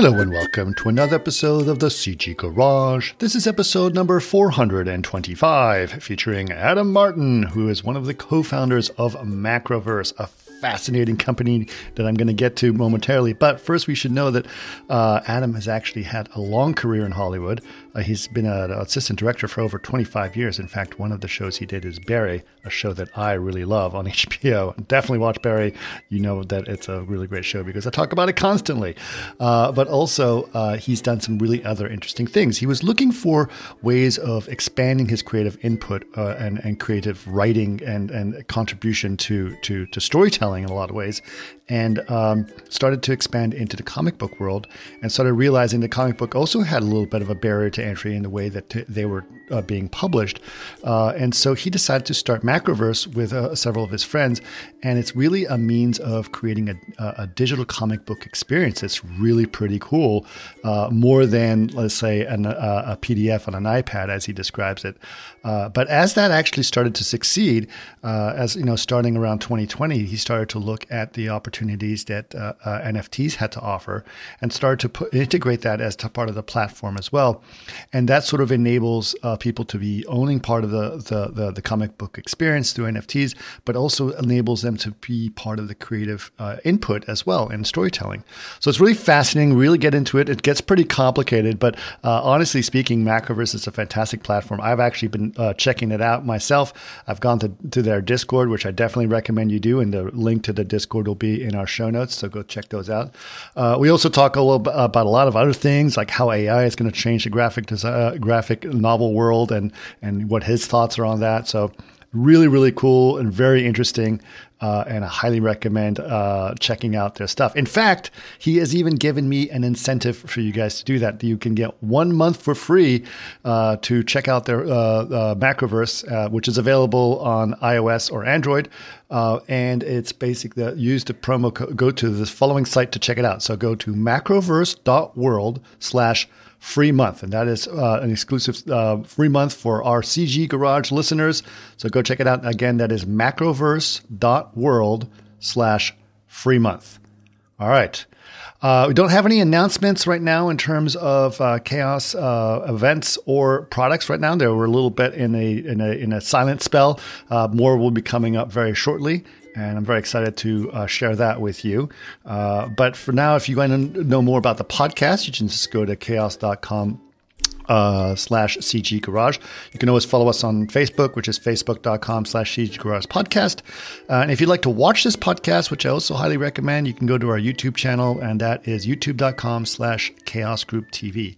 Hello and welcome to another episode of the CG Garage. This is episode number 425, featuring Adam Martin, who is one of the co founders of Macroverse, a fascinating company that I'm going to get to momentarily. But first, we should know that uh, Adam has actually had a long career in Hollywood. Uh, he's been an assistant director for over 25 years. In fact, one of the shows he did is Barry, a show that I really love on HBO. Definitely watch Barry. You know that it's a really great show because I talk about it constantly. Uh, but also, uh, he's done some really other interesting things. He was looking for ways of expanding his creative input uh, and, and creative writing and, and contribution to, to, to storytelling in a lot of ways and um, started to expand into the comic book world and started realizing the comic book also had a little bit of a barrier to entry in the way that t- they were uh, being published. Uh, and so he decided to start Macroverse with uh, several of his friends. And it's really a means of creating a, a digital comic book experience. It's really pretty cool, uh, more than, let's say, an, a PDF on an iPad, as he describes it. Uh, but as that actually started to succeed, uh, as you know, starting around 2020, he started to look at the opportunities that NFTs had to offer and started to put, integrate that as part of the platform as well. And that sort of enables uh, people to be owning part of the, the, the, the, comic book experience through NFTs, but also enables them to be part of the creative uh, input as well in storytelling. So it's really fascinating. Really get into it. It gets pretty complicated, but uh, honestly speaking, Macroverse is a fantastic platform. I've actually been uh, checking it out myself. I've gone to, to their Discord, which I definitely recommend you do, and the link to the Discord will be in our show notes. So go check those out. Uh, we also talk a little bit about a lot of other things, like how AI is going to change the graphic design, uh, graphic novel world and and what his thoughts are on that. So really, really cool and very interesting. Uh, and I highly recommend uh, checking out their stuff. In fact, he has even given me an incentive for you guys to do that. You can get one month for free uh, to check out their uh, uh, Macroverse, uh, which is available on iOS or Android. And it's basically use the promo code. Go to the following site to check it out. So go to macroverse.world slash free month. And that is uh, an exclusive uh, free month for our CG Garage listeners. So go check it out. Again, that is macroverse.world slash free month. All right. Uh, we don't have any announcements right now in terms of uh, chaos uh, events or products right now. They were a little bit in a in a in a silent spell. Uh, more will be coming up very shortly and I'm very excited to uh, share that with you. Uh, but for now, if you want to know more about the podcast, you can just go to chaos.com uh, slash CG Garage. You can always follow us on Facebook, which is facebook.com slash CG Garage Podcast. Uh, and if you'd like to watch this podcast, which I also highly recommend, you can go to our YouTube channel, and that is youtube.com slash Chaos Group TV.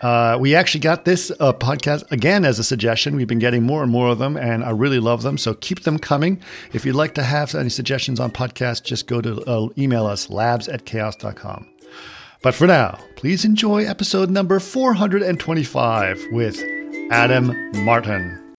Uh, we actually got this uh, podcast again as a suggestion. We've been getting more and more of them, and I really love them. So keep them coming. If you'd like to have any suggestions on podcasts, just go to uh, email us labs at chaos.com. But for now, please enjoy episode number 425 with Adam Martin.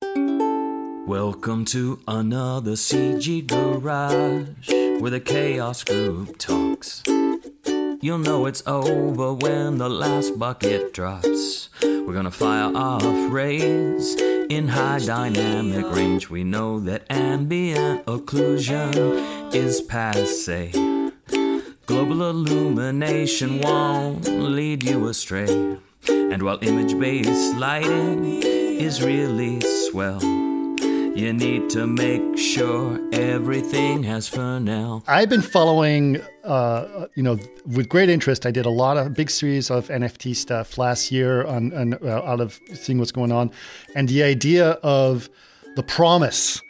Welcome to another CG Garage where the Chaos Group talks. You'll know it's over when the last bucket drops. We're gonna fire off rays in high dynamic range. We know that ambient occlusion is passe. Global illumination won't lead you astray. And while image based lighting is really swell. You need to make sure everything has Fresnel. I've been following, uh, you know, with great interest. I did a lot of big series of NFT stuff last year on, on uh, out of seeing what's going on, and the idea of the promise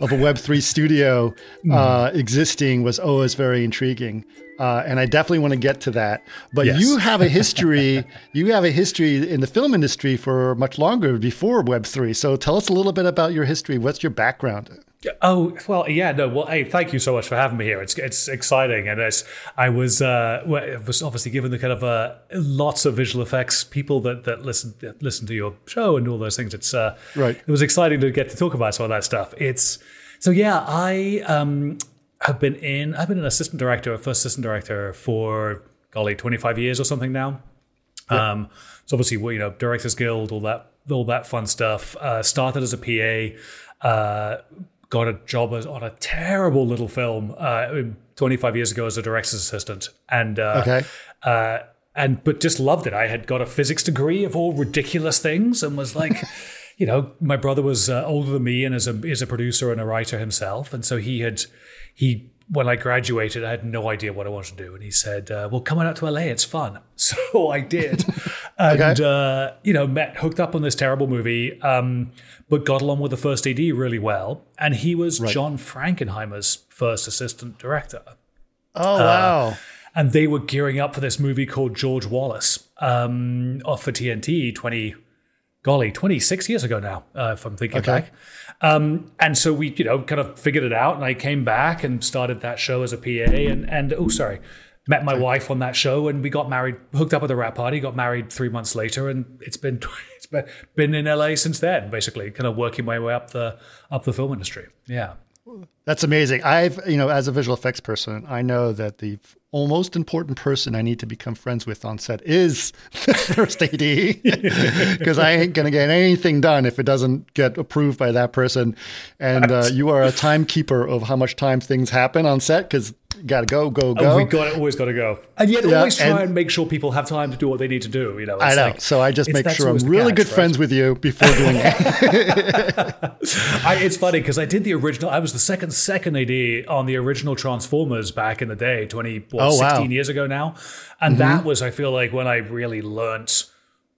of a Web3 studio hmm. uh, existing was always very intriguing. Uh, and I definitely want to get to that. But yes. you have a history. you have a history in the film industry for much longer before Web three. So tell us a little bit about your history. What's your background? Oh well, yeah, no. Well, hey, thank you so much for having me here. It's it's exciting, and as I was uh, was obviously given the kind of uh, lots of visual effects people that that listen that listen to your show and all those things. It's uh, right. It was exciting to get to talk about some of that stuff. It's so yeah, I um, have been in. I've been an assistant director, a first assistant director for golly, twenty five years or something now. Yep. Um, so obviously, you know, Directors Guild, all that, all that fun stuff. Uh, started as a PA, uh, got a job as, on a terrible little film uh, 25 years ago as a director's assistant, and uh, okay. Uh, and but just loved it. I had got a physics degree of all ridiculous things and was like, you know, my brother was uh, older than me and is a is a producer and a writer himself, and so he had he when I graduated, I had no idea what I wanted to do, and he said, uh, "Well, come on out to LA, it's fun." So I did, and Okay. uh, you know, met hooked up on this terrible movie, um, but got along with the first AD really well, and he was John Frankenheimer's first assistant director Oh wow. and they were gearing up for this movie called George Wallace um, off for TNT 20, golly, 26 years ago now, uh, if I'm thinking Okay. back. Um, and so we, you know, kind of figured it out, and I came back and started that show as a PA, and and oh, sorry, met my wife on that show, and we got married, hooked up at the wrap party, got married three months later, and it's been it's been been in LA since then, basically, kind of working my way up the up the film industry. Yeah. That's amazing. I've, you know, as a visual effects person, I know that the f- most important person I need to become friends with on set is the first AD because I ain't going to get anything done if it doesn't get approved by that person. And uh, you are a timekeeper of how much time things happen on set because got to go, go, go. Oh, we got always got to go, and yet Yeah, always try and- and, make sure people have time to do what they need to do. You know, I know. like- so I just make sure I'm really catch, good right? friends with you before doing it. I, it's funny because I did the original. I was the second second AD on the original Transformers back in the day, twenty what, Oh, wow. Mm-hmm. sixteen years ago now, and that was I feel like when I really learnt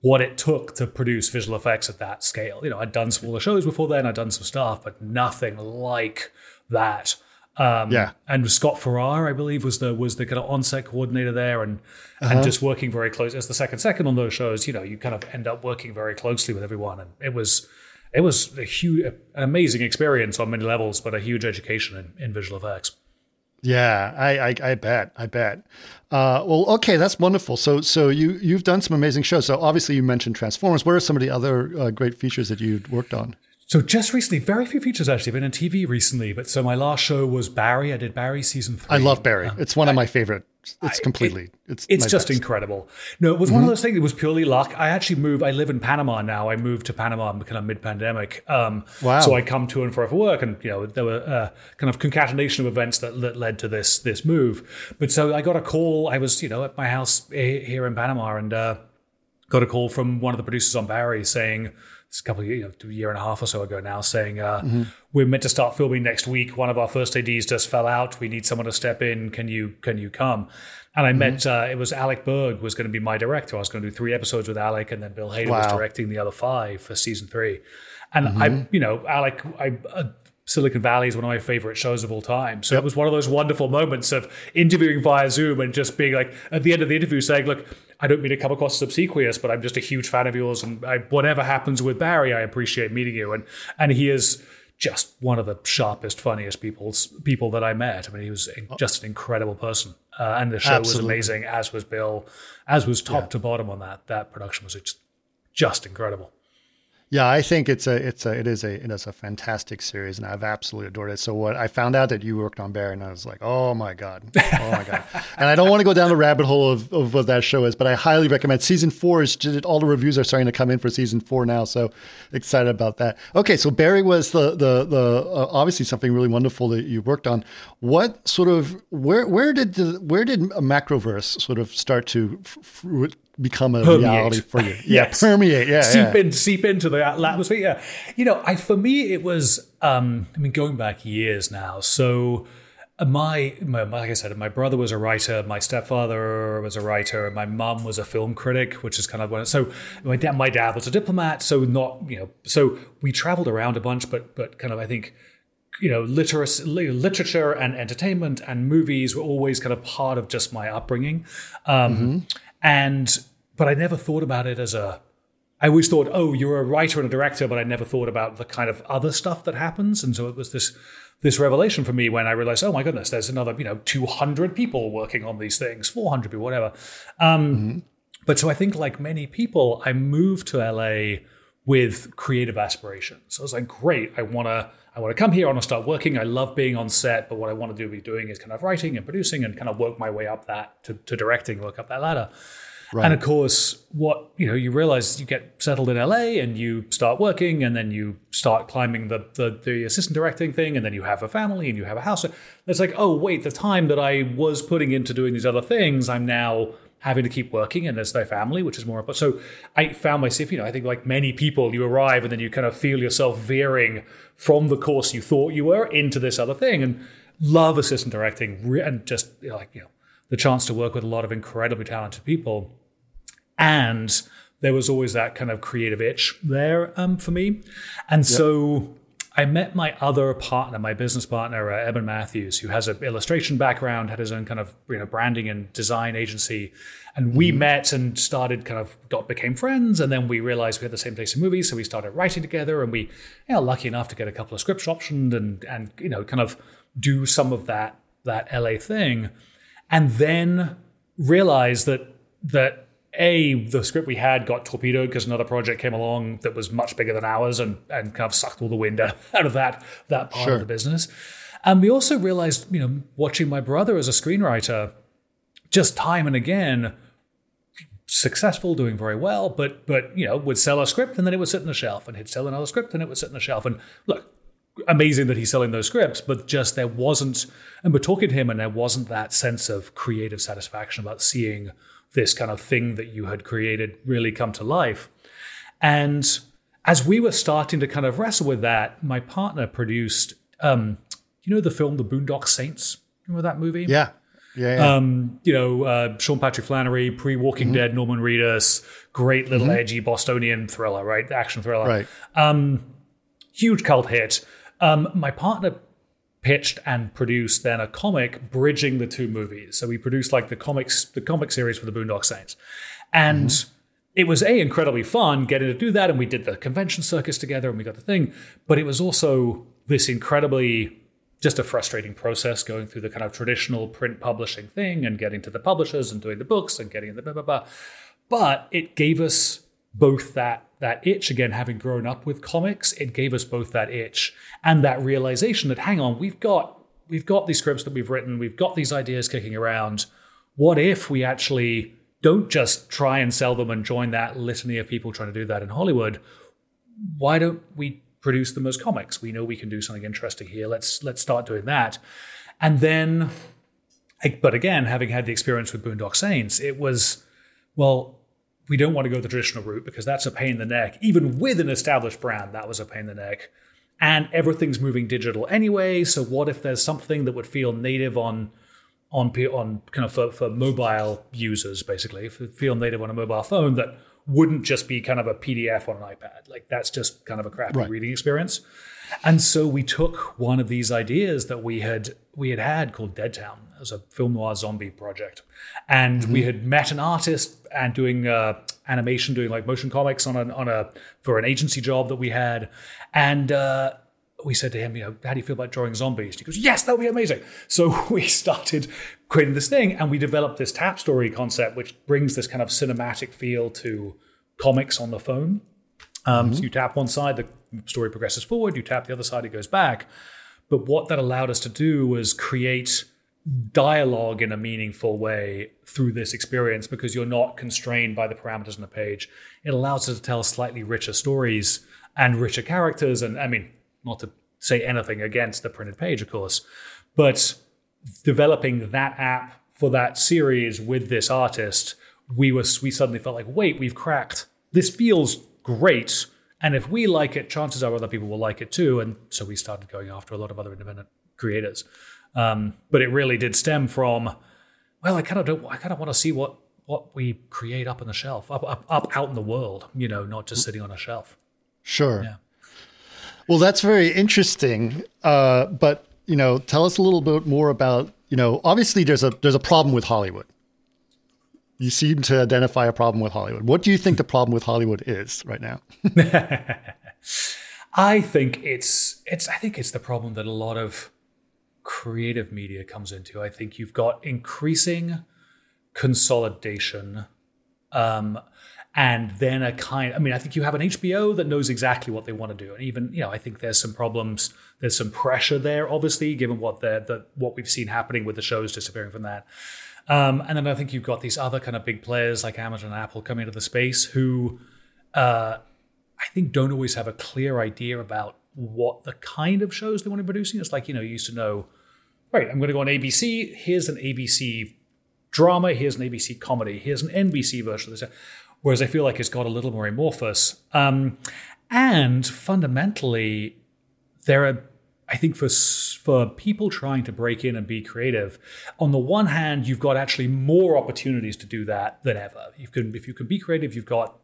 what it took to produce visual effects at that scale. You know, I'd done smaller shows before then, I'd done some stuff, but nothing like that. Um, Yeah. and Scott Farrar, I believe, was the was the kind of on-set coordinator there, and Uh-huh. and just working very close as the second second on those shows. You know, you kind of end up working very closely with everyone, and it was it was a huge, an amazing experience on many levels, but a huge education in, in visual effects. Yeah, I, I, I bet, I bet. Uh, well, okay, that's wonderful. So, so you you've done some amazing shows. So, obviously, you mentioned Transformers. What are some of the other uh, great features that you worked on? So just recently, very few features actually. Have been on TV recently, but so my last show was Barry. I did Barry season three. I love Barry. it's one of my favorite. It's completely. it's It's just best. incredible. No, it was one of those things. It was purely luck. I actually moved. I live in Panama now. I moved to Panama kind of mid-pandemic. Um, Wow. So I come to and fro for work, and you know there were uh, kind of concatenation of events that, that led to this this move. But so I got a call. I was you know at my house here in Panama, and uh, got a call from one of the producers on Barry saying. It's a couple of you know, a year and a half or so ago now, saying uh, we're meant to start filming next week. One of our first ads just fell out. We need someone to step in. Can you can you come? And I met uh, it was Alec Berg was going to be my director. I was going to do three episodes with Alec, and then Bill Hader was directing the other five for season three. And I, you know, Alec, I. Uh, Silicon Valley is one of my favorite shows of all time. So it was one of those wonderful moments of interviewing via Zoom and just being like, at the end of the interview, saying, Look, I don't mean to come across as obsequious, but I'm just a huge fan of yours. And I, whatever happens with Barry, I appreciate meeting you. And, and he is just one of the sharpest, funniest people's people that I met. I mean, he was just an incredible person. Uh, and the show Absolutely. was amazing, as was Bill, as was top to bottom on that. That production was just, just incredible. Yeah, I think it's a it's a it is a it is a fantastic series, and I've absolutely adored it. So what I found out that you worked on Barry, and I was like, oh my god, oh my god. And I don't want to go down the rabbit hole of, of what that show is, but I highly recommend. Season four is just, all the reviews are starting to come in for season four now, so excited about that. Okay, so Barry was the the the uh, obviously something really wonderful that you worked on. What sort of where where did the where did a macroverse sort of start to f- f- become a Permeate. reality for you? Yes. permeate. Yeah, seep yeah. in, seep into the atmosphere. Yeah, you know, I for me it was. Um, I mean, going back years now. So uh, my, my, like I said, my brother was a writer. My stepfather was a writer. My mum was a film critic, which is kind of one. So my dad, my dad was a diplomat. So not you know. So we traveled around a bunch, but but kind of I think you know, literacy, literature and entertainment and movies were always kind of part of just my upbringing. Um, And, but I never thought about it as a, I always thought, oh, you're a writer and a director, but I never thought about the kind of other stuff that happens. And so it was this, this revelation for me when I realized, oh my goodness, there's another, you know, 200 people working on these things, 400 people, whatever. Um, But so I think, like many people, I moved to LA with creative aspirations. I was like, great, I want to. I want to come here. I want to start working. I love being on set, but what I want to do be doing is kind of writing and producing and kind of work my way up that to, to directing, work up that ladder. And of course, what you know, you realize you get settled in LA and you start working, and then you start climbing the the, the assistant directing thing, and then you have a family and you have a house. It's like, oh wait, the time that I was putting into doing these other things, I'm now having to keep working and there's their family, which is more important. so I found myself, you know, I think like many people, you arrive and then you kind of feel yourself veering from the course you thought you were into this other thing. And love assistant directing and just you know, like, you know, the chance to work with a lot of incredibly talented people. And there was always that kind of creative itch there um, for me. And yep. so I met my other partner, my business partner, uh, Eben Matthews, who has an illustration background, had his own kind of you know branding and design agency, and we mm-hmm. met and started kind of got became friends, and then we realized we had the same taste in movies, so we started writing together, and we, you know, lucky enough to get a couple of scripts optioned and and you know kind of do some of that that LA thing, and then realized that that a the script we had got torpedoed because another project came along that was much bigger than ours and and kind of sucked all the wind out of that that part sure. of the business. And we also realized, you know, watching my brother as a screenwriter, just time and again, successful, doing very well, but but you know, would sell a script and then it would sit on the shelf, and he'd sell another script and it would sit on the shelf. And look, amazing that he's selling those scripts, but just there wasn't, and we're talking to him, and there wasn't that sense of creative satisfaction about seeing this kind of thing that you had created really come to life. And as we were starting to kind of wrestle with that, my partner produced, um, you know, the film The Boondock Saints. Remember that movie? Yeah. Yeah, yeah. Um, you know, uh, Sean Patrick Flanery, pre Walking mm-hmm. Dead, Norman Reedus, great little mm-hmm. edgy Bostonian thriller, right? Action thriller. Right. Um, huge cult hit. Um, my partner pitched and produced then a comic bridging the two movies. So we produced like the comics, the comic series for the Boondock Saints, and mm-hmm. it was a incredibly fun getting to do that. And we did the convention circus together, and we got the thing. But it was also this incredibly just a frustrating process going through the kind of traditional print publishing thing and getting to the publishers and doing the books and getting the blah blah blah. But it gave us both that that itch again having grown up with comics it gave us both that itch and that realization that hang on we've got we've got these scripts that we've written we've got these ideas kicking around. What if we actually don't just try and sell them and join that litany of people trying to do that in hollywood? Why don't we produce them as comics? We know we can do something interesting here. Let's let's start doing that. And then but again having had the experience with boondock saints it was well we don't want to go the traditional route because that's a pain in the neck. Even with an established brand, that was a pain in the neck. And everything's moving digital anyway. So what if there's something that would feel native on on on kind of for, for mobile users, basically, for feel native on a mobile phone that wouldn't just be kind of a PDF on an iPad. Like that's just kind of a crappy right. reading experience. And so we took one of these ideas that we had we had had called Dead Town as a film noir zombie project, and mm-hmm. we had met an artist and doing uh, animation, doing like motion comics on a on a for an agency job that we had, and. Uh, we said to him, you know, how do you feel about drawing zombies? He goes, yes, that'll be amazing. So we started creating this thing and we developed this tap story concept, which brings this kind of cinematic feel to comics on the phone. Um, mm-hmm. So you tap one side, the story progresses forward. You tap the other side, it goes back. But what that allowed us to do was create dialogue in a meaningful way through this experience because you're not constrained by the parameters on the page. It allows us to tell slightly richer stories and richer characters. And I mean, not to say anything against the printed page, of course, but developing that app for that series with this artist, we were we suddenly felt like, wait, we've cracked. This feels great. And if we like it, chances are other people will like it too. And so we started going after a lot of other independent creators. Um, but it really did stem from, well, I kind of don't, I kind of want to see what what we create up on the shelf, up, up up out in the world, you know, not just sitting on a shelf. Sure. Yeah. Well, that's very interesting. Uh, but you know, tell us a little bit more about you know. Obviously, there's a there's a problem with Hollywood you seem to identify a problem with Hollywood. What do you think the problem with Hollywood is right now? I think it's it's I think it's the problem that a lot of creative media comes into. I think you've got increasing consolidation um, and then a kind I mean I think you have an HBO that knows exactly what they want to do and even you know I think there's some problems there's some pressure there obviously given what the, the what we've seen happening with the shows disappearing from that um, and then I think you've got these other kind of big players like Amazon and Apple coming into the space who uh, I think don't always have a clear idea about what the kind of shows they want to be producing. It's like, you know, you used to know, right, I'm going to go on ABC. Here's an ABC drama, here's an ABC comedy, here's an NBC version of this. Whereas I feel like it's got a little more amorphous. Um, and fundamentally, there are, I think, for for people trying to break in and be creative, on the one hand, you've got actually more opportunities to do that than ever. You can, if you can be creative, you've got,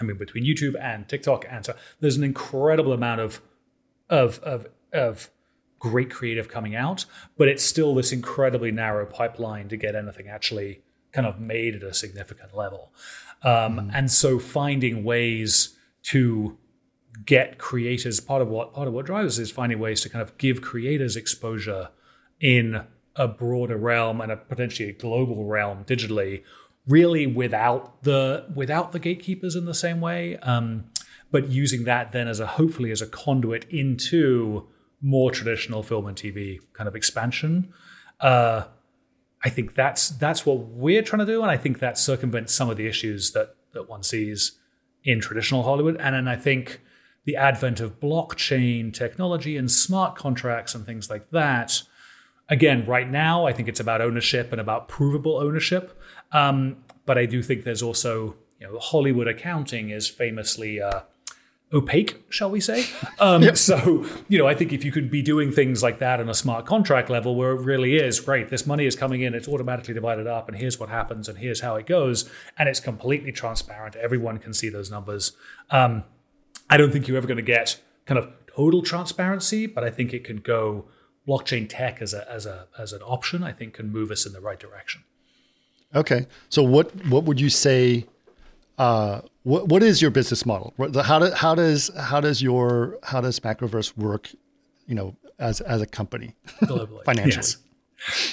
I mean, between YouTube and TikTok, and so there's an incredible amount of of of of great creative coming out, but it's still this incredibly narrow pipeline to get anything actually kind of made at a significant level. Um, mm. And so finding ways to get creators part of what part of what drives is finding ways to kind of give creators exposure in a broader realm and a potentially a global realm digitally really without the without the gatekeepers in the same way um, but using that then as a hopefully as a conduit into more traditional film and tv kind of expansion uh, i think that's that's what we're trying to do and i think that circumvents some of the issues that that one sees in traditional hollywood and then i think the advent of blockchain technology and smart contracts and things like that. Again, right now, I think it's about ownership and about provable ownership. Um, but I do think there's also, you know, Hollywood accounting is famously uh, opaque, shall we say? Um, yep. So, you know, I think if you could be doing things like that on a smart contract level where it really is, great, this money is coming in, it's automatically divided up, and here's what happens, and here's how it goes, and it's completely transparent, everyone can see those numbers. Um, I don't think you're ever going to get kind of total transparency, but I think it can go blockchain tech as a as a as an option. I think can move us in the right direction. Okay, so what what would you say? Uh, what what is your business model? How do, how does how does your how does Macroverse work? You know, as as a company globally financially. Yes.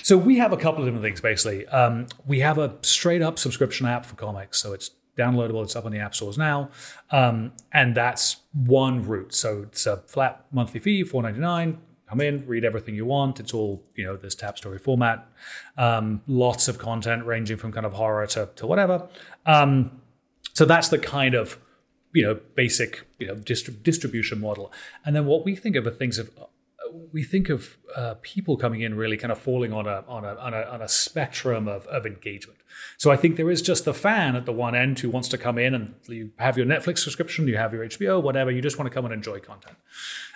So we have a couple of different things. Basically, um, we have a straight up subscription app for comics. So it's downloadable. It's up on the app stores now, um, and that's one route. So it's a flat monthly fee, four ninety nine. Come in, read everything you want. It's all you know, this tap story format. Um, lots of content ranging from kind of horror to to whatever. Um, so that's the kind of you know basic you know dist- distribution model. And then what we think of are things of we think of uh, people coming in really kind of falling on a on a on a, on a spectrum of, of engagement. So I think there is just the fan at the one end who wants to come in and you have your Netflix subscription, you have your HBO, whatever. You just want to come and enjoy content.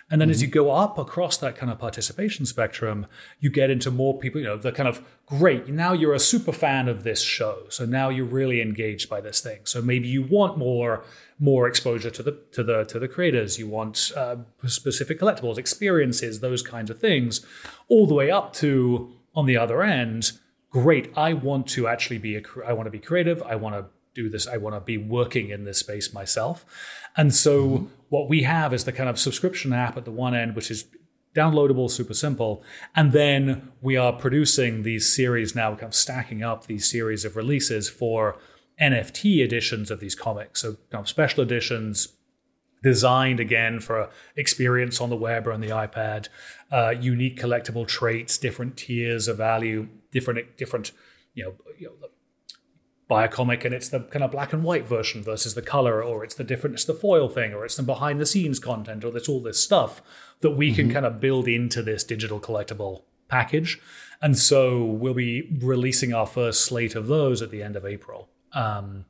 And then mm-hmm. as you go up across that kind of participation spectrum, you get into more people, you know, the kind of great, now you're a super fan of this show. So now you're really engaged by this thing. So maybe you want more more exposure to the to the to the creators. You want uh, specific collectibles, experiences, those kinds of things, all the way up to on the other end. Great, I want to actually be a, I want to be creative. I want to do this. I want to be working in this space myself. And so mm-hmm. what we have is the kind of subscription app at the one end, which is downloadable, super simple. And then we are producing these series now, kind of stacking up these series of releases for NFT editions of these comics. So kind of special editions designed again for experience on the web or on the iPad, uh, unique collectible traits, different tiers of value, different different you know, you know buy a comic and it's the kind of black and white version versus the color, or it's the different, it's the foil thing, or it's the behind the scenes content, or it's all this stuff that we mm-hmm. can kind of build into this digital collectible package. And so we'll be releasing our first slate of those at the end of April. Um,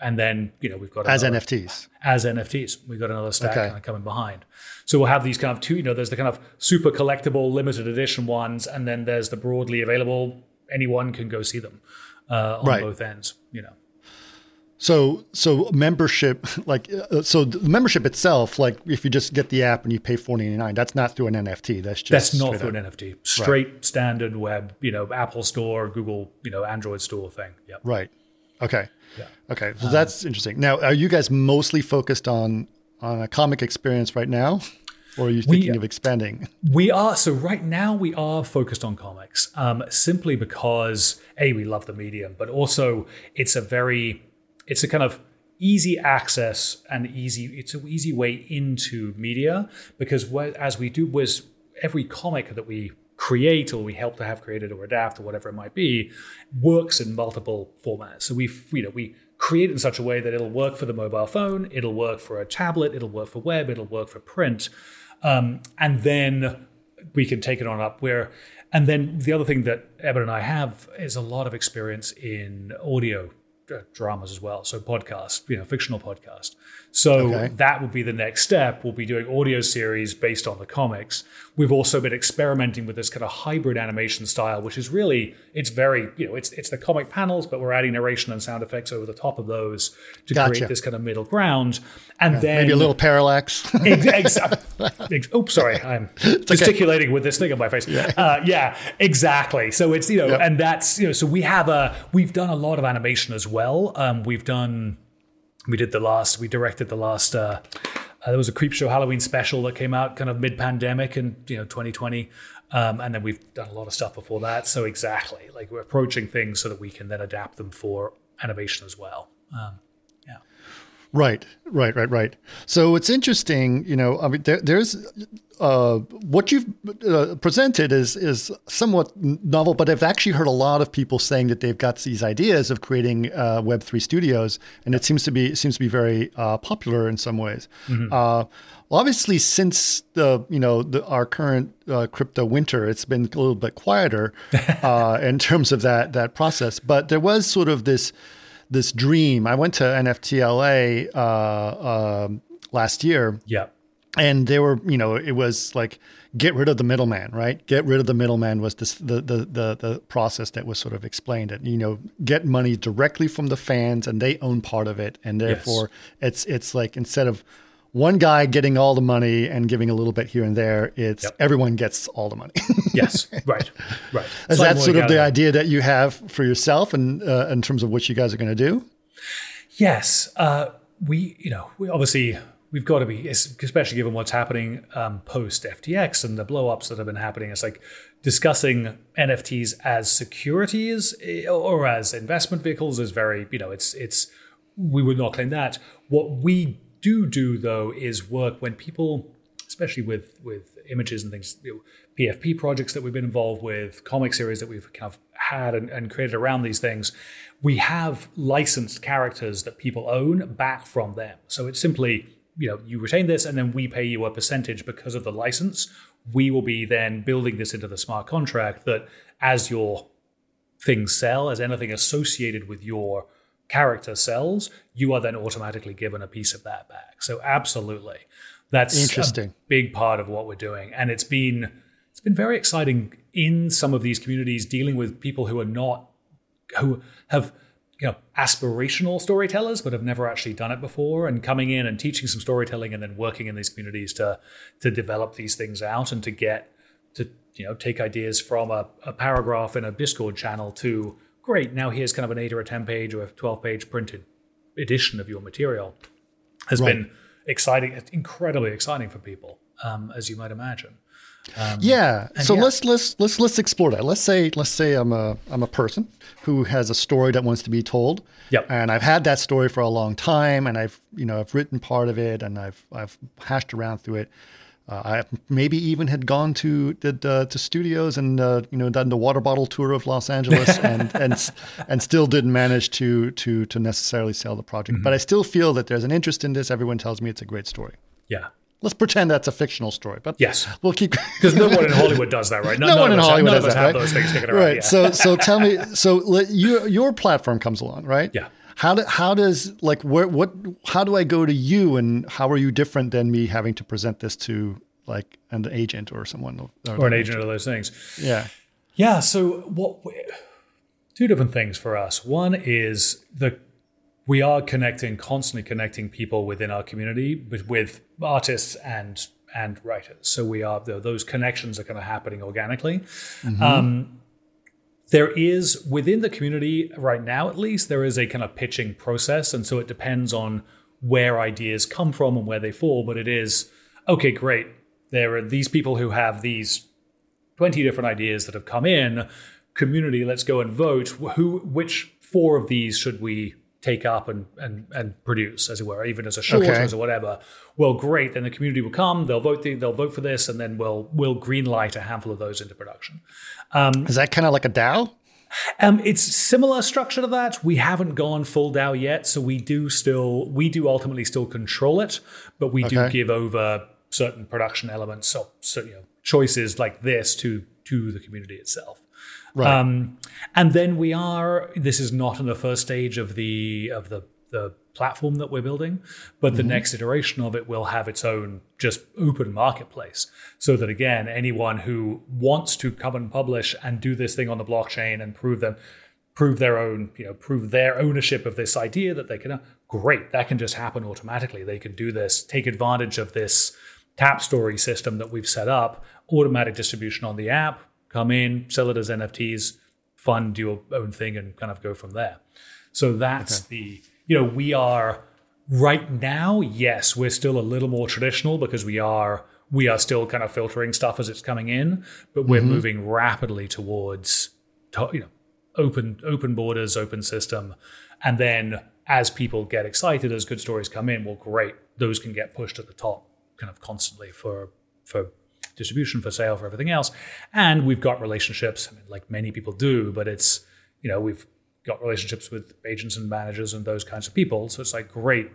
and then you know we've got as another, NFTs. As NFTs, we've got another stack okay. kind of coming behind. So we'll have these kind of two. You know, there's the kind of super collectible, limited edition ones, and then there's the broadly available. Anyone can go see them uh, on right. both ends. You know. So, so membership, like, uh, so the membership itself, like, if you just get the app and you pay four ninety nine, that's not through an NFT. That's just that's not through up. an NFT. Straight right. standard web, you know, Apple Store, Google, you know, Android Store thing. Yep. Right. Okay. Yeah. Okay. So um, that's interesting. Now, are you guys mostly focused on on a comic experience right now? Or are you thinking we, of expanding? We are. So right now we are focused on comics, um, simply because a we love the medium, but also it's a very, it's a kind of easy access and easy. It's an easy way into media because as we do was every comic that we create or we help to have created or adapt or whatever it might be works in multiple formats. So we you know we create it in such a way that it'll work for the mobile phone, it'll work for a tablet, it'll work for web, it'll work for print, um, and then we can take it on up where and then the other thing that Eben and I have is a lot of experience in audio dramas as well. So podcast, you know, fictional podcast. So Okay. that would be the next step. We'll be doing audio series based on the comics. We've also been experimenting with this kind of hybrid animation style, which is really it's very you know it's it's the comic panels, but we're adding narration and sound effects over the top of those to Gotcha. create this kind of middle ground. And then Maybe a little parallax. Ex- ex- oops, sorry, I'm gesticulating with this thing on my face. Yeah. Uh, yeah, exactly. So it's you know, Yep. and that's you know, so we have a we've done a lot of animation as well. Um, we've done, we did the last, we directed the last. Uh, uh, there was a Creepshow Halloween special that came out kind of mid-pandemic and you know 2020, um, and then we've done a lot of stuff before that. So exactly, like we're approaching things so that we can then adapt them for animation as well. Um, yeah. Right, right, right, right. So it's interesting, you know. I mean, there, there's uh, what you've uh, presented is is somewhat novel, but I've actually heard a lot of people saying that they've got these ideas of creating uh, Web three studios, and it seems to be seems to be very uh, popular in some ways. Uh, well, obviously, since the you know the, our current uh, crypto winter, it's been a little bit quieter uh, in terms of that that process. But there was sort of this this dream. I went to NFTLA uh, um last year, Yeah. And they were, you know, it was like get rid of the middleman, right? Get rid of the middleman was this, the, the the the process that was sort of explained. It, you know, get money directly from the fans, and they own part of it, and therefore it's it's like instead of one guy getting all the money and giving a little bit here and there, it's Yep. everyone gets all the money. Yes. right. Right. Is that sort of the idea that you have for yourself, and uh, in terms of what you guys are going to do? Yes, uh, we you know we obviously we've got to be especially given what's happening um, post FTX and the blowups that have been happening. It's like discussing NFTs as securities eh, or as investment vehicles is very you know it's it's we would not claim that. What we do do though is work when people, especially with with images and things, you know, PFP projects that we've been involved with, comic series that we've kind of had and, and created around these things. We have licensed characters that people own back from them. So it's simply you know you retain this and then we pay you a percentage because of the license. We will be then building this into the smart contract that as your things sell, as anything associated with your character sells, you are then automatically given a piece of that back. So absolutely. That's Interesting. a big part of what we're doing. And it's been it's been very exciting in some of these communities dealing with people who are not who have you know aspirational storytellers but have never actually done it before and coming in and teaching some storytelling and then working in these communities to to develop these things out and to get to you know take ideas from a, a paragraph in a discord channel to great now here's kind of an 8 or a 10 page or a 12 page printed edition of your material has Right. been exciting incredibly exciting for people um, as you might imagine Yeah. So yeah. let's let's let's let's explore that. Let's say let's say I'm a I'm a person who has a story that wants to be told. Yep. And I've had that story for a long time, and I've you know I've written part of it, and I've I've hashed around through it. Uh, I maybe even had gone to did uh, to studios and uh, you know done the water bottle tour of Los Angeles and and and still didn't manage to to to necessarily sell the project. Mm-hmm. But I still feel that there's an interest in this. Everyone tells me it's a great story. yeah Let's pretend that's a fictional story, but Yes. we'll keep because no one in hollywood does that right no none one in us Hollywood does that, have right? those things kicking around Right. yeah. So, so tell me, so let, your your platform comes along, right? Yeah. How do, how does like where what how do I go to you and how are you different than me having to present this to like an agent or someone or an agent of those things Yeah. Yeah. So what? Two different things for us. One is the we are connecting, constantly connecting people within our community with, with artists and and writers. So we are those connections are kind of happening organically. Um, there is within the community right now, at least, there is a kind of pitching process, and so it depends on where ideas come from and where they fall. But it is okay, great. There are these people who have these 20 different ideas that have come in community let's go and vote who which four of these should we take up and and, and produce as it were even as a short Okay. or whatever well great then the community will come they'll vote the, they'll vote for this and then we'll we'll green light a handful of those into production Is that kind of like a DAO? um, it's similar structure to that. We haven't gone full DAO yet, so we do still we do ultimately still control it, but we do give over certain production elements, so, so you know choices like this to to the community itself. Right. Um, and then we are. This is not in the first stage of the of the the platform that we're building, but the next iteration of it will have its own just open marketplace, so that again, anyone who wants to come and publish and do this thing on the blockchain and prove them prove their own, you know, prove their ownership of this idea that they can. Great, that can just happen automatically. They can do this, take advantage of this tap story system that we've set up, automatic distribution on the app, come in, sell it as NFTs, fund your own thing, and kind of go from there. So that's the, you know, we are right now, yes, we're still a little more traditional because we are we are still kind of filtering stuff as it's coming in, but we're mm-hmm. moving rapidly towards you know open open borders, open system, and then as people get excited, as good stories come in, well, great, those can get pushed at the top kind of constantly for for distribution, for sale, for everything else. And we've got relationships, I mean, like many people do, but it's you know we've got relationships with agents and managers and those kinds of people. So it's like great,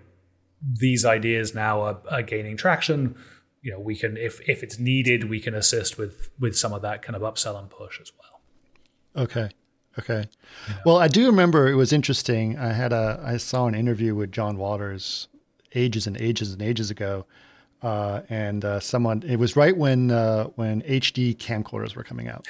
these ideas now are, are gaining traction. You know, we can if if it's needed, we can assist with with some of that kind of upsell and push as well. Okay. Okay. Well, I do remember it was interesting. I had a I saw an interview with John Waters ages and ages and ages ago. Uh, and uh, someone it was right when uh, when HD camcorders were coming out,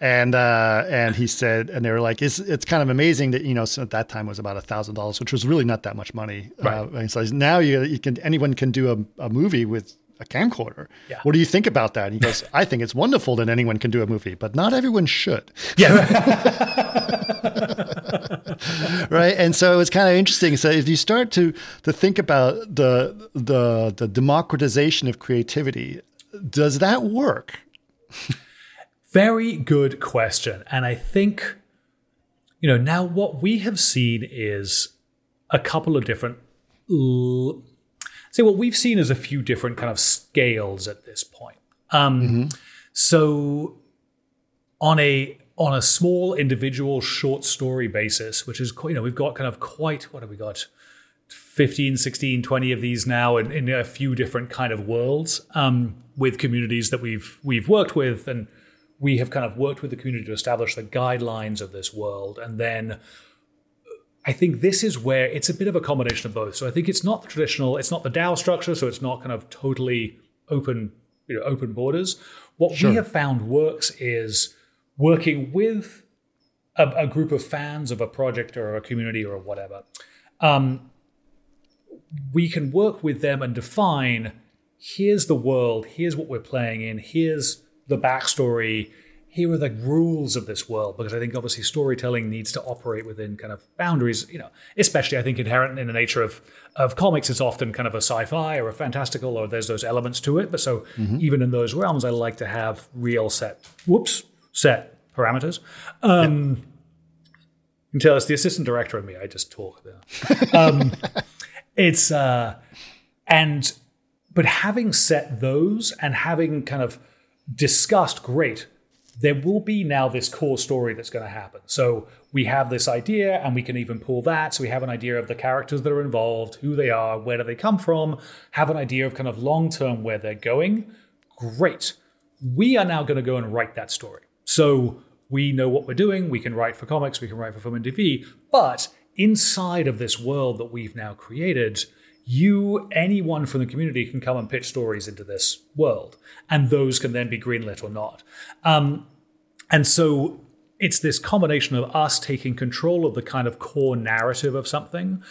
and uh, and he said and they were like it's it's kind of amazing that you know so at that time it was about a thousand dollars which was really not that much money. Uh, Right. and so now you you can anyone can do a, a movie with a camcorder. Yeah. What do you think about that? And he goes, I think it's wonderful that anyone can do a movie, but not everyone should. Yeah. right and so it's kind of interesting so if you start to to think about the the the democratization of creativity does that work Very good question. And I think, you know, now what we have seen is a couple of different. l- So, what we've seen is a few different kind of scales at this point. Um, So, on a on a small individual short story basis, which is quite, you know, we've got kind of quite what have we got? 15 16 20 of these now in, in a few different kind of worlds um, with communities that we've we've worked with and we have kind of worked with the community to establish the guidelines of this world and then I think this is where it's a bit of a combination of both. So I think it's not the traditional, it's not the DAO structure, so it's not kind of totally open, you know, open borders. What we have found works is working with a, a group of fans of a project or a community or whatever. Um, we can work with them and define here's the world, here's what we're playing in, here's the backstory, here are the rules of this world. Because I think obviously storytelling needs to operate within kind of boundaries, you know, especially I think inherent in the nature of of comics, it's often kind of a sci-fi or a fantastical, or there's those elements to it. But so even in those realms, I like to have real set whoops, set parameters. Um you can tell it's the assistant director and me. I just talk there. Um, it's uh, and but having set those and having kind of discussed, great. There will be now this core story that's going to happen. So we have this idea, and we can even pull that. So we have an idea of the characters that are involved, who they are, where do they come from, have an idea of kind of long term where they're going. Great. We are now going to go and write that story. So we know what we're doing. We can write for comics, we can write for film and TV. But inside of this world that we've now created, you, anyone from the community, can come and pitch stories into this world, and those can then be greenlit or not. Um, and so it's this combination of us taking control of the kind of core narrative of something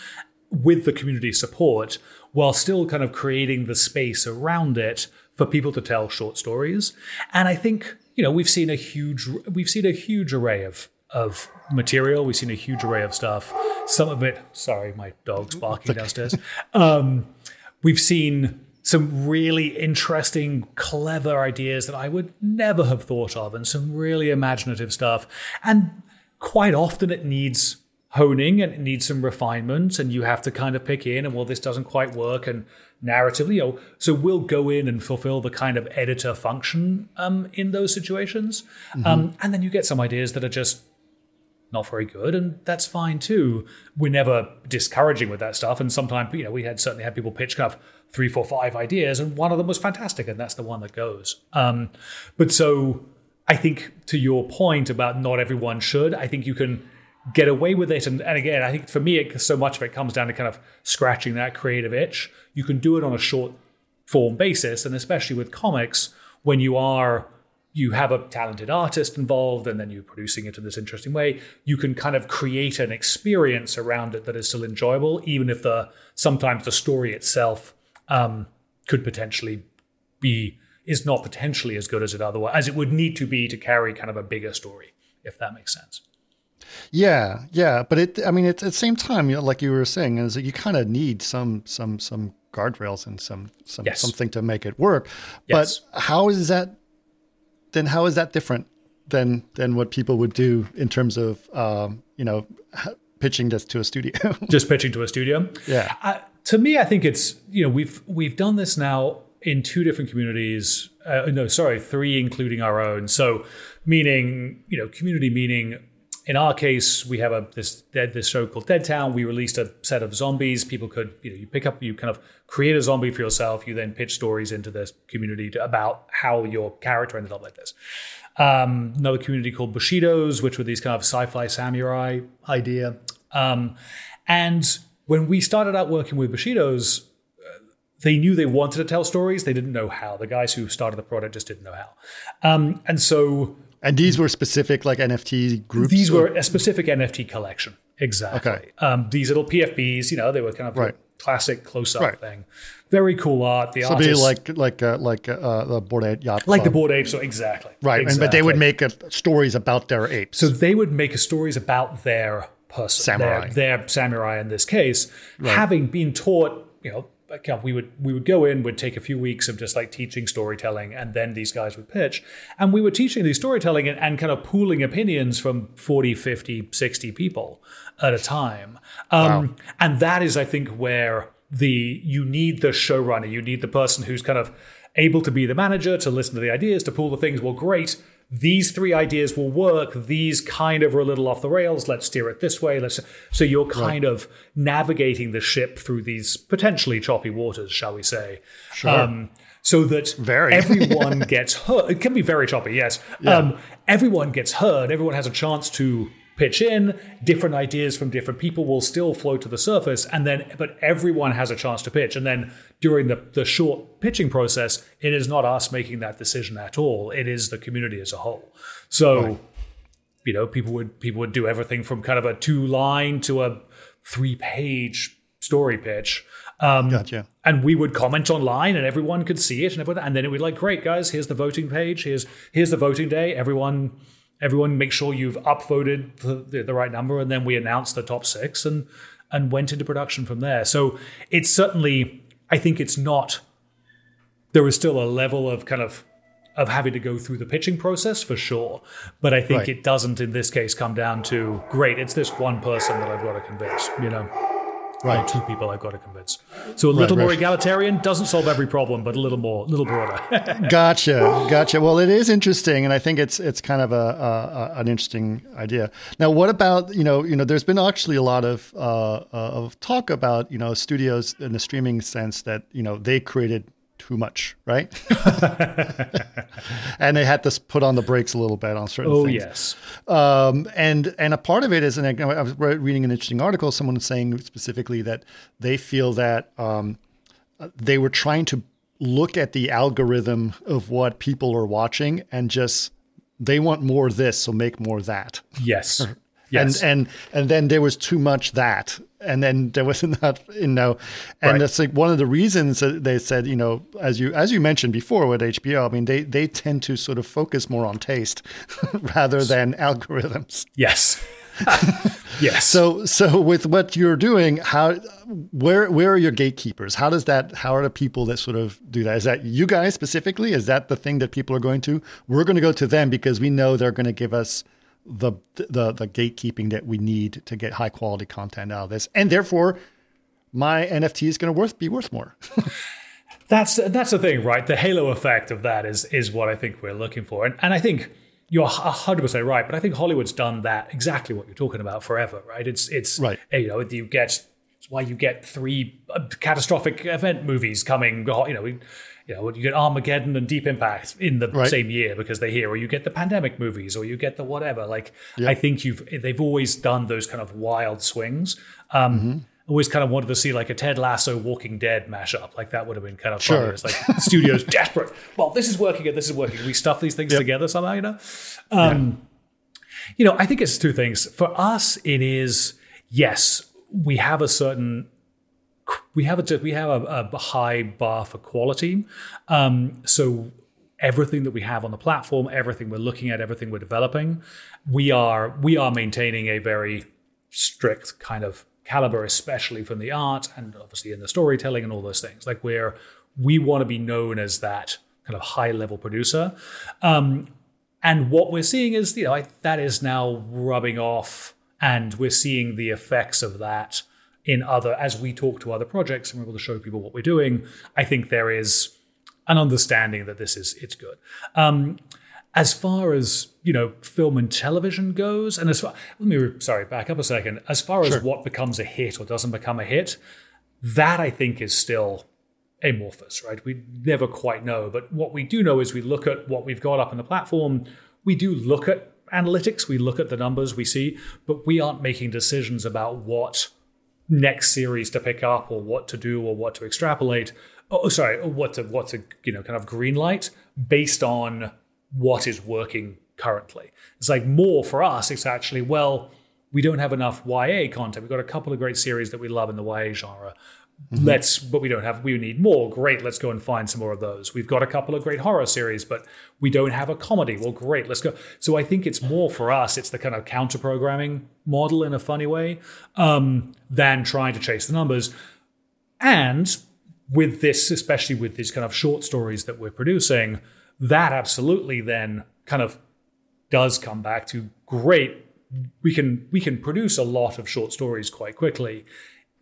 with the community support while still kind of creating the space around it for people to tell short stories. And I think, you know, we've seen a huge we've seen a huge array of of material. We've seen a huge array of stuff. Some of it, sorry, my dog's barking downstairs. Um, we've seen some really interesting, clever ideas that I would never have thought of, and some really imaginative stuff. And quite often it needs honing and it needs some refinement, and you have to kind of pick in, and well, this doesn't quite work, and narratively, you know, so we'll go in and fulfill the kind of editor function um, in those situations. Um, and then you get some ideas that are just not very good, and that's fine too. We're never discouraging with that stuff, and sometimes you know we had certainly had people pitch kind of three, four, five ideas, and one of them was fantastic, and that's the one that goes. Um, but so I think to your point about not everyone should, I think you can get away with it. And, and again, I think for me, it, so much of it comes down to kind of scratching that creative itch. You can do it on a short form basis, and especially with comics, when you are you have a talented artist involved and then you're producing it in this interesting way you can kind of create an experience around it that is still enjoyable even if the sometimes the story itself um, could potentially be is not potentially as good as it otherwise as it would need to be to carry kind of a bigger story if that makes sense yeah yeah but it i mean it's at the same time you know, like you were saying is that you kind of need some some some guardrails and some, some Yes. something to make it work Yes. but how is that then how is that different than than what people would do in terms of um, you know pitching this to a studio just pitching to a studio yeah Uh, to me, I think it's you know we've we've done this now in two different communities. Uh, no, sorry, three, including our own. So, meaning you know, community meaning. In our case, we have a this dead this show called Dead Town. We released a set of zombies. People could you know you pick up you kind of create a zombie for yourself. You then pitch stories into this community to, about how your character ended up like this. Um, another community called Bushidos, which were these kind of sci-fi samurai idea. Um, and when we started out working with Bushidos, uh, they knew they wanted to tell stories. They didn't know how. The guys who started the product just didn't know how. Um, and so and these were specific like nft groups these or- were a specific NFT collection. Exactly. Okay. Um, these little PFPs, you know, they were kind of Right. classic close-up Right. thing. Very cool art. The Something artists, like like uh, like uh, the Bored Ape Yacht like the Bored Apes. So exactly. right and, but they would make uh, stories about their apes So they would make stories about their person, Samurai. their, their samurai in this case, having been taught, you know, we would we would go in, would take a few weeks of just like teaching storytelling, and then these guys would pitch, and we were teaching these storytelling and, and kind of pooling opinions from 40, 50, 60 people at a time, um, and that is, I think, where the you need the showrunner, you need the person who's kind of able to be the manager, to listen to the ideas, to pull the things. Well, great. These three ideas will work. These kind of are a little off the rails. Let's steer it this way. Let's. So you're kind of navigating the ship through these potentially choppy waters, shall we say? Sure. so that Very. everyone gets heard. It can be very choppy, yes. Um, everyone gets heard. Everyone has a chance to pitch in. Different ideas from different people will still float to the surface, and then, but everyone has a chance to pitch. And then during the the short pitching process, it is not us making that decision at all. It is the community as a whole. So. You know, people would people would do everything from kind of a two line to a three page story pitch. Um, gotcha and we would comment online and everyone could see it and everyone, and then it would be like great guys here's the voting page here's here's the voting day everyone everyone make sure you've upvoted the, the, the right number and then we announced the top six and and went into production from there. So it's certainly i think it's not there is still a level of kind of of having to go through the pitching process for sure. But i think Right. it doesn't in this case come down to great it's this one person that i've got to convince you know right two people I've got to convince. So a little more right. egalitarian doesn't solve every problem, but a little more, a little broader. Gotcha, gotcha. Well, it is interesting, and I think it's it's kind of a, a, a an interesting idea. Now, what about you know you know there's been actually a lot of uh, uh, of talk about you know studios in the streaming sense that you know they created too much, right? and they had to put on the brakes a little bit on certain oh things. yes, Um, and and a part of it is, and I I was reading an interesting article. Someone was saying specifically that they feel that um, they were trying to look at the algorithm of what people are watching and just they want more of this, so make more of that. yes, yes. And and and then there was too much that, and then there was not, that, you know, and Right. that's like one of the reasons that they said, you know, as you as you mentioned before with HBO, I mean, they they tend to sort of focus more on taste rather than algorithms. yes, yes. So so with what you're doing, how where where are your gatekeepers? How does that how are the people that sort of do that? Is that you guys specifically? Is that the thing that people are going to? We're going to go to them because we know they're going to give us the the the gatekeeping that we need to get high quality content out of this. And therefore my NFT is going to worth be worth more. That's that's the thing, right? The halo effect of that is is what I think we're looking for, and and I think you're hundred percent right. But I think Hollywood's done that exactly what you're talking about forever, right? It's it's Right. You know, you get it's why you get three uh, catastrophic event movies coming. You know, you know, you get Armageddon and Deep Impact in the Right. same year because they're here, or you get the pandemic movies, or you get the whatever. Like Yeah. I think you've they've always done those kind of wild swings. Um, Mm-hmm. Always kind of wanted to see like a Ted Lasso Walking Dead mashup. Like that would have been kind of Sure. funny. It's like studios desperate. Well, this is working and this is working. We stuff these things Yep. together somehow, you know. Um, You know, I think it's two things. For us, it is yes, we have a certain we have a we have a, a high bar for quality. Um, so everything that we have on the platform, everything we're looking at, everything we're developing, we are we are maintaining a very strict kind of caliber, especially from the art and obviously in the storytelling and all those things. Like we're we want to be known as that kind of high level producer. Um, and what we're seeing is, you know, I, that is now rubbing off, and we're seeing the effects of that in other as we talk to other projects and we're able to show people what we're doing. I think there is an understanding that this is it's good. Um, as far as you know, film and television goes, and as far let me re- sorry back up a second. As far as what becomes a hit or doesn't become a hit, that I think is still amorphous, right? We never quite know. But what we do know is we look at what we've got up on the platform. We do look at analytics, we look at the numbers we see, but we aren't making decisions about what next series to pick up or what to do or what to extrapolate. Oh, sorry, or what to what to you know kind of green light based on what is working currently. It's like more for us. It's actually well, we don't have enough YA content. We've got a couple of great series that we love in the YA genre. Let's, but we don't have. We need more. Great. Let's go and find some more of those. We've got a couple of great horror series, but we don't have a comedy. Well, great. Let's go. So I think it's more for us. It's the kind of counter programming model in a funny way um, than trying to chase the numbers. And with this, especially with these kind of short stories that we're producing, that absolutely then kind of does come back to great. We can we can produce a lot of short stories quite quickly.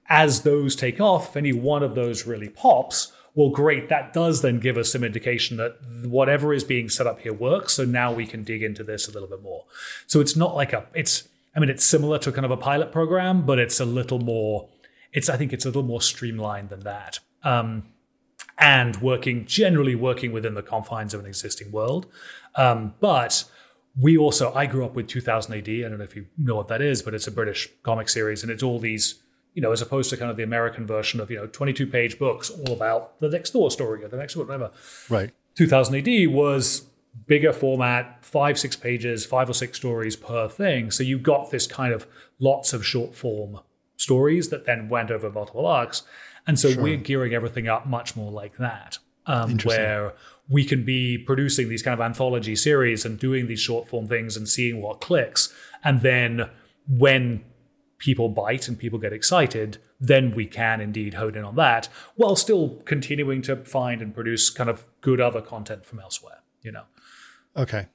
As those take off, if any one of those really pops, well, great. That does then give us some indication that whatever is being set up here works. So now we can dig into this a little bit more. So it's not like a it's. I mean, it's similar to kind of a pilot program, but it's a little more. It's I think it's a little more streamlined than that. Um, and working generally working within the confines of an existing world. Um, but we also, I grew up with 2000 AD. I don't know if you know what that is, but it's a British comic series, and it's all these, you know, as opposed to kind of the American version of you know 22 page books all about the next door story or the next whatever. Right. 2000 AD was bigger format, five, six pages, five or six stories per thing. So you got this kind of lots of short form stories that then went over multiple arcs. And so we're gearing everything up much more like that, um, where we can be producing these kind of anthology series and doing these short form things and seeing what clicks. And then when people bite and people get excited, then we can indeed hone in on that while still continuing to find and produce kind of good other content from elsewhere, you know. Okay.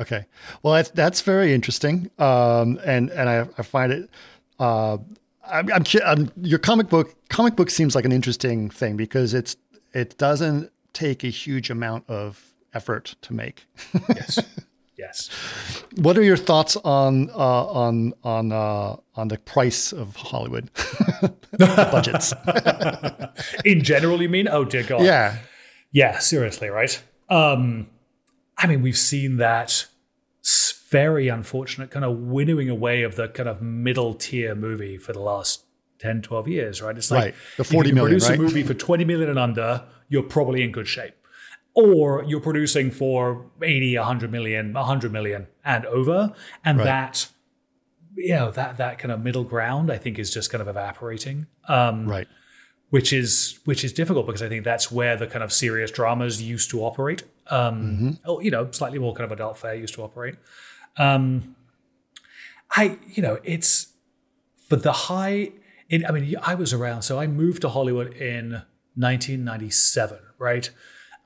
Okay. Well, that's that's very interesting. Um, and and I, I find it. Uh, I'm, I'm, I'm your comic book comic book seems like an interesting thing because it's it doesn't take a huge amount of effort to make. Yes. yes. what are your thoughts on uh, on on uh, on the price of Hollywood budgets? In general, you mean? Oh dear God. yeah. Yeah, seriously, right? Um, I mean, we've seen that very unfortunate kind of winnowing away of the kind of middle tier movie for the last 10, 12 years, right? It's like Right. The can million, produce right? a movie for 20 million and under, you're probably in good shape. Or you're producing for 80, 100 million, 100 million and over. And that, you know, that, that kind of middle ground, I think, is just kind of evaporating. Um, Right. which is which is difficult because I think that's where the kind of serious dramas used to operate. Um, oh, you know, slightly more kind of adult fare used to operate. Um, I, you know, it's for the high. In, I mean, I was around, so I moved to Hollywood in 1997, right?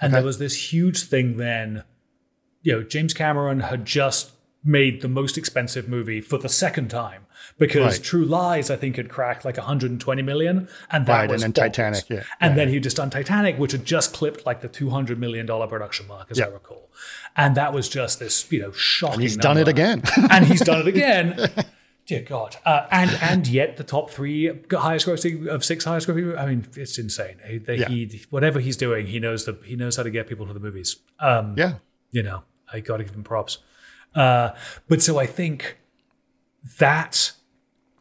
And there was this huge thing then. You know, James Cameron had just made the most expensive movie for the second time because Right. True Lies, I think, had cracked like 120 million, and that Right, and was then bonkers. Titanic, yeah. and then he just done Titanic, which had just clipped like the 200 million dollar production mark, as I Yeah. recall, and that was just this, you know, shocking. He's done it again. and he's done it again. Dear God, uh, and and yet the top three highest grossing of six highest grossing. I mean, it's insane. He, they, Yeah. he whatever he's doing, he knows the he knows how to get people to the movies. Um, Yeah. you know, I got to give him props. Uh, but so I think that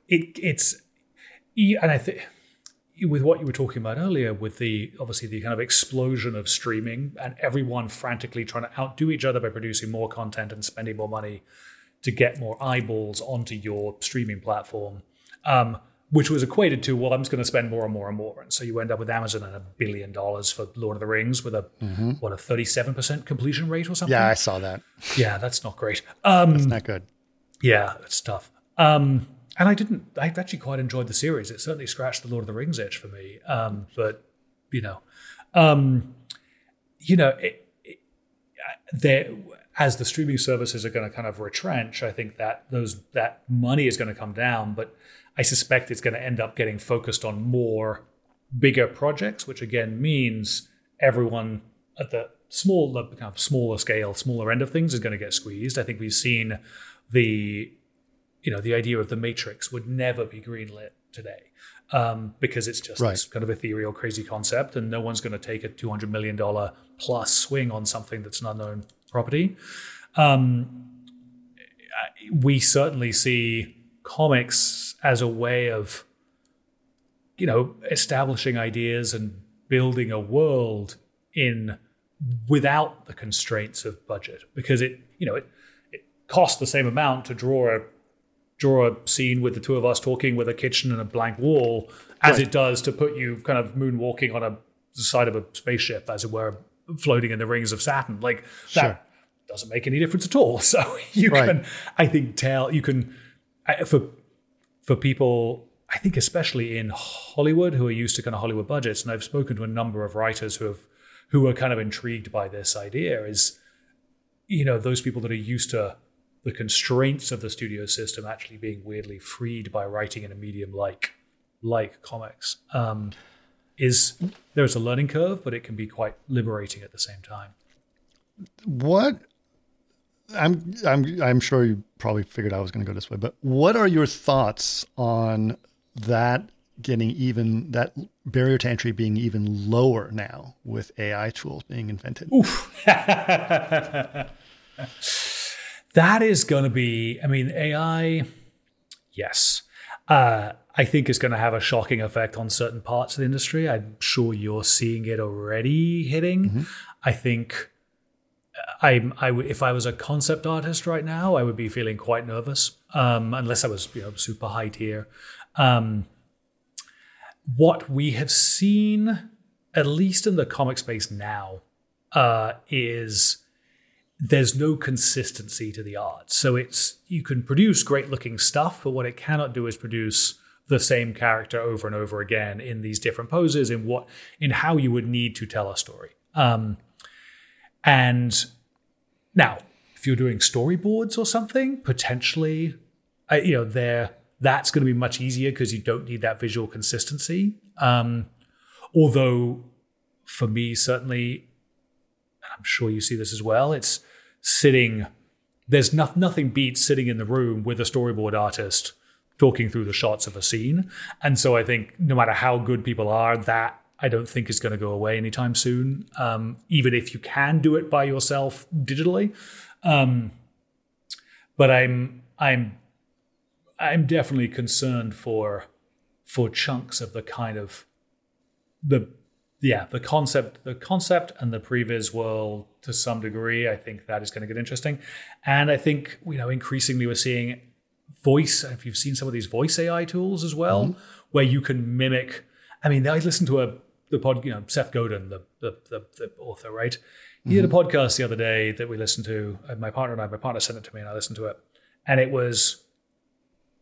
it it's and I think with what you were talking about earlier, with the obviously the kind of explosion of streaming and everyone frantically trying to outdo each other by producing more content and spending more money to get more eyeballs onto your streaming platform. Um, which was equated to, well, I'm just going to spend more and more and more. And so you end up with Amazon and a billion dollars for Lord of the Rings with a, what, a 37% completion rate or something? Yeah, I saw that. Yeah, that's not great. Um, It's not good. yeah, it's tough. Um, and I didn't. I actually quite enjoyed the series. It certainly scratched the Lord of the Rings itch for me. Um, but you know, um, you know, it, it, there as the streaming services are going to kind of retrench. I think that those that money is going to come down, but I suspect it's going to end up getting focused on more bigger projects, which again means everyone at the small, the kind of smaller scale, smaller end of things is going to get squeezed. I think we've seen the, you know, the idea of the Matrix would never be greenlit today um, because it's just Right. this kind of ethereal, crazy concept, and no one's going to take a two hundred million dollar plus swing on something that's an unknown property. Um, we certainly see comics as a way of you know establishing ideas and building a world in without the constraints of budget because it you know it, it costs the same amount to draw a draw a scene with the two of us talking with a kitchen and a blank wall as Right. it does to put you kind of moonwalking on a the side of a spaceship as it were floating in the rings of saturn like that Sure. doesn't make any difference at all so you Right. can i think tell you can for for people i think especially in hollywood who are used to kind of hollywood budgets and i've spoken to a number of writers who have who are kind of intrigued by this idea is you know those people that are used to the constraints of the studio system actually being weirdly freed by writing in a medium like like comics um, is there's a learning curve but it can be quite liberating at the same time. What I'm I'm I'm sure you probably figured I was going to go this way, but what are your thoughts on that getting even that barrier to entry being even lower now with AI tools being invented? that is going to be i mean ai yes uh, i think is going to have a shocking effect on certain parts of the industry. I'm sure you're seeing it already hitting. I think uh, I'm, I would, if I was a concept artist right now, I would be feeling quite nervous, um, unless I was, you know, super high tier. Um, what we have seen, at least in the comic space now, uh, is there's no consistency to the art. So it's you can produce great looking stuff, but what it cannot do is produce the same character over and over again in these different poses in what in how you would need to tell a story. Um, and now, if you're doing storyboards or something, potentially, uh, you know, there that's going to be much easier because you don't need that visual consistency. Um, although, for me, certainly, and I'm sure you see this as well. It's sitting. There's no, nothing beats sitting in the room with a storyboard artist talking through the shots of a scene. And so I think no matter how good people are, that I don't think is going to go away anytime soon. Um, even if you can do it by yourself digitally, um, but I'm I'm I'm definitely concerned for for chunks of the kind of the yeah the concept the concept and the previs world to some degree. I think that is going to get interesting, and I think you know increasingly we're seeing voice. If you've seen some of these voice AI tools as well, mm-hmm. where you can mimic. I mean, I listened to a the pod, you know, Seth Godin, the the, the, the author, right? He did a mm-hmm. podcast the other day that we listened to. My partner and I, my partner sent it to me, and I listened to it, and it was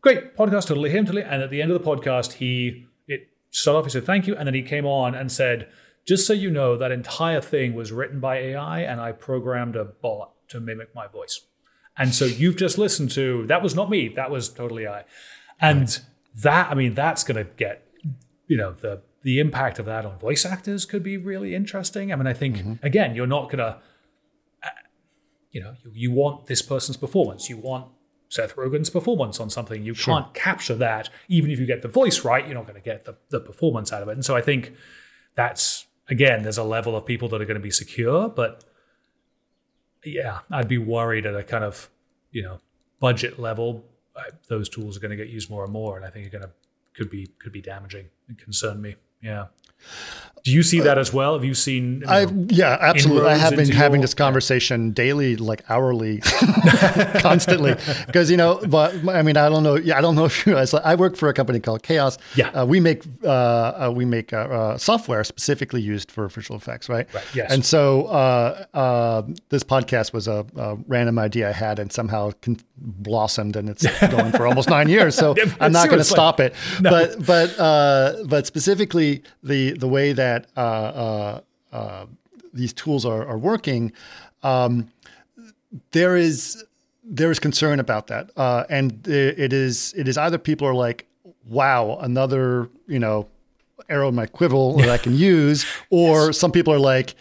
great podcast, totally him, totally. And at the end of the podcast, he started off. He said thank you, and then he came on and said, "Just so you know, that entire thing was written by AI, and I programmed a bot to mimic my voice." And so you've just listened to that was not me, that was totally I. And that, I mean, that's going to get, you know, the the impact of that on voice actors could be really interesting. I mean, I think mm-hmm. again, you're not going to, uh, you know, you, you want this person's performance. You want Seth Rogen's performance on something. You can't capture that. Even if you get the voice right, you're not going to get the, the performance out of it. And so I think that's, again, there's a level of people that are going to be secure, but yeah, I'd be worried at a kind of, you know, budget level. I, those tools are going to get used more and more, and I think are going to could be could be damaging and concern me. Yeah. Do you see that as well? Have you seen? You know, I yeah, absolutely. I have been having your- this conversation daily, like hourly, constantly. Because you know, but I mean, I don't know. Yeah, I don't know if you guys. I work for a company called Chaos. Yeah. uh, we make uh, uh, we make uh, uh, software specifically used for visual effects, right? Right, yes. And so uh, uh, this podcast was a, a random idea I had, and somehow con- blossomed, and it's going for almost nine years. So I'm not going to stop it. But but uh, but specifically the the way that uh, uh, uh, these tools are, are working, um, there is there is concern about that, uh, and it is it is either people are like, wow, another you know arrow in my quiver that I can use, or some people are like.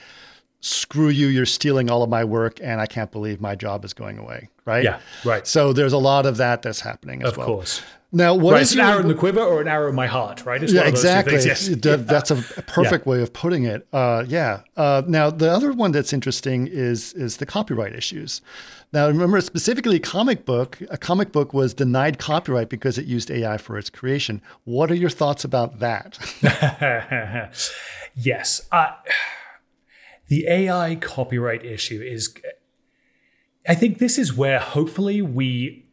Screw you! You're stealing all of my work, and I can't believe my job is going away. Right? Yeah, right. So there's a lot of that that's happening as Of well. Of course. Now, what Right, is an your- arrow in the quiver or an arrow in my heart, right? It's yeah, one of those two exactly. yes. That's a perfect way of putting it. Uh, yeah. Uh, now, the other one that's interesting is is the copyright issues. Now, remember specifically, comic book. A comic book was denied copyright because it used AI for its creation. What are your thoughts about that? yes. Uh, the AI copyright issue is. I think this is where hopefully we.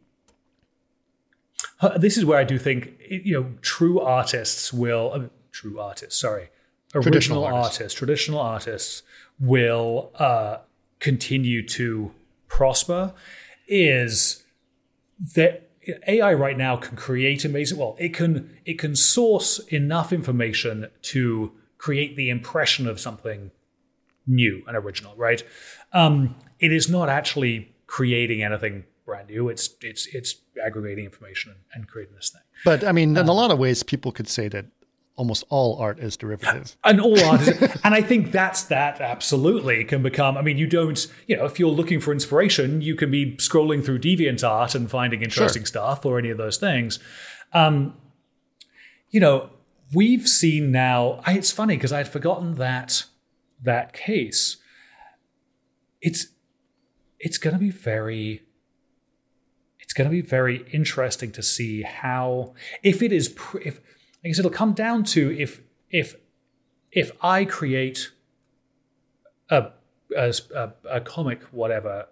This is where I do think you know true artists will uh, true artists sorry Traditional original artists. artists. traditional artists will uh, continue to prosper is that AI right now can create amazing. Well, it can it can source enough information to create the impression of something new and original, right? Um, it is not actually creating anything brand new. It's it's it's aggregating information and, creating this thing. but I mean, in a lot of ways, people could say that almost all art is derivative. and all artists and i think that's that absolutely can become i mean you don't you know if you're looking for inspiration you can be scrolling through deviantart and finding interesting stuff or any of those things um you know we've seen now I, it's funny because i had forgotten that that case it's it's going to be very going to be very interesting to see how if it is if I guess it'll come down to if if if I create a a, a, a comic whatever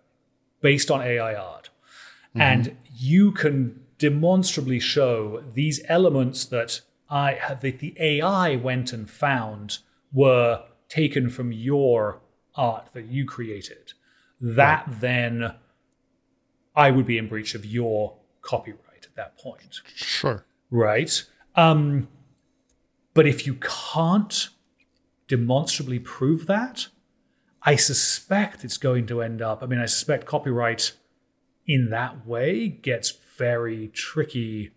based on AI art mm-hmm. and you can demonstrably show these elements that I that the AI went and found were taken from your art that you created that then I would be in breach of your copyright at that point Sure. right? Um, but if you can't demonstrably prove that, I suspect it's going to end up. I mean, I suspect copyright in that way gets very tricky.